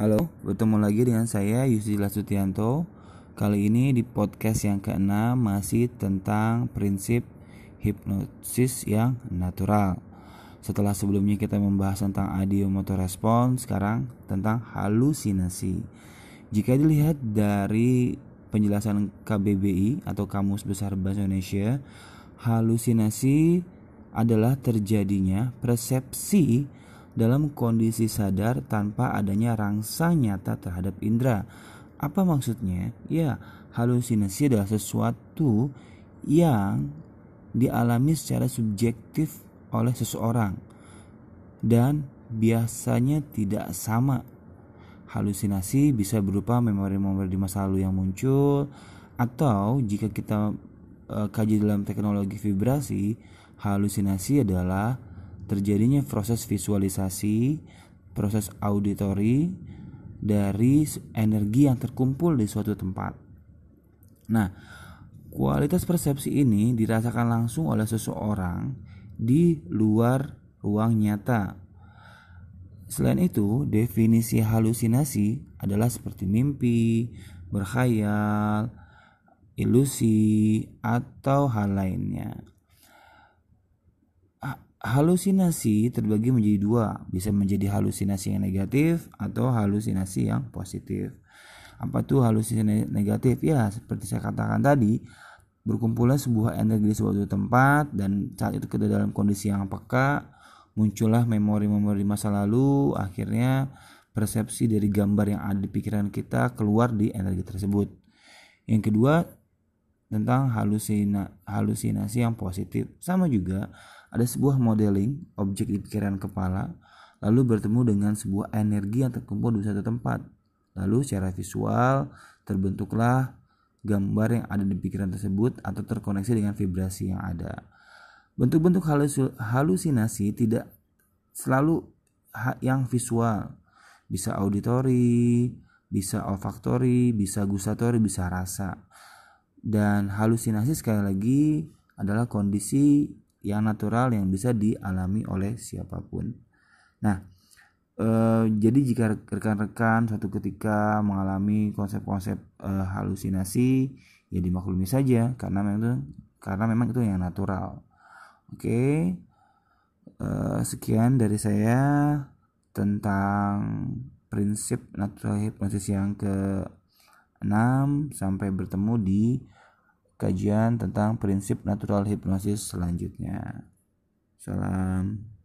Halo, bertemu lagi dengan saya Yusila Sutianto. Kali ini di podcast yang keenam masih tentang prinsip hipnosis yang natural. Setelah sebelumnya kita membahas tentang audio motor respon, sekarang tentang halusinasi. Jika dilihat dari penjelasan KBBI atau Kamus Besar Bahasa Indonesia, halusinasi adalah terjadinya persepsi dalam kondisi sadar tanpa adanya rangsang nyata terhadap indera. Apa maksudnya? Ya, halusinasi adalah sesuatu yang dialami secara subjektif oleh seseorang dan biasanya tidak sama. Halusinasi bisa berupa memori-memori di masa lalu yang muncul atau jika kita e, kaji dalam teknologi vibrasi, halusinasi adalah terjadinya proses visualisasi, proses auditori dari energi yang terkumpul di suatu tempat. Nah, kualitas persepsi ini dirasakan langsung oleh seseorang di luar ruang nyata. Selain itu, definisi halusinasi adalah seperti mimpi, berkhayal, ilusi, atau hal lainnya. Halusinasi terbagi menjadi dua, bisa menjadi halusinasi yang negatif atau halusinasi yang positif. Apa tuh halusinasi negatif? Ya, seperti saya katakan tadi, berkumpulnya sebuah energi di suatu tempat dan saat itu kita dalam kondisi yang peka, muncullah memori-memori masa lalu, akhirnya persepsi dari gambar yang ada di pikiran kita keluar di energi tersebut. Yang kedua, tentang halusina, halusinasi yang positif. Sama juga ada sebuah modeling objek di pikiran kepala, lalu bertemu dengan sebuah energi yang terkumpul di satu tempat. Lalu secara visual terbentuklah gambar yang ada di pikiran tersebut atau terkoneksi dengan vibrasi yang ada. Bentuk-bentuk halusinasi tidak selalu yang visual, bisa auditori, bisa olfaktori, bisa gustatori, bisa rasa. Dan halusinasi sekali lagi adalah kondisi yang natural yang bisa dialami oleh siapa pun. Nah, e, jadi jika rekan-rekan suatu ketika mengalami konsep-konsep e, halusinasi, ya dimaklumi saja karena memang itu karena memang itu yang natural. Oke, e, sekian dari saya tentang prinsip natural hipnosis yang ke 6 sampai bertemu di kajian tentang prinsip natural hipnosis selanjutnya. Salam.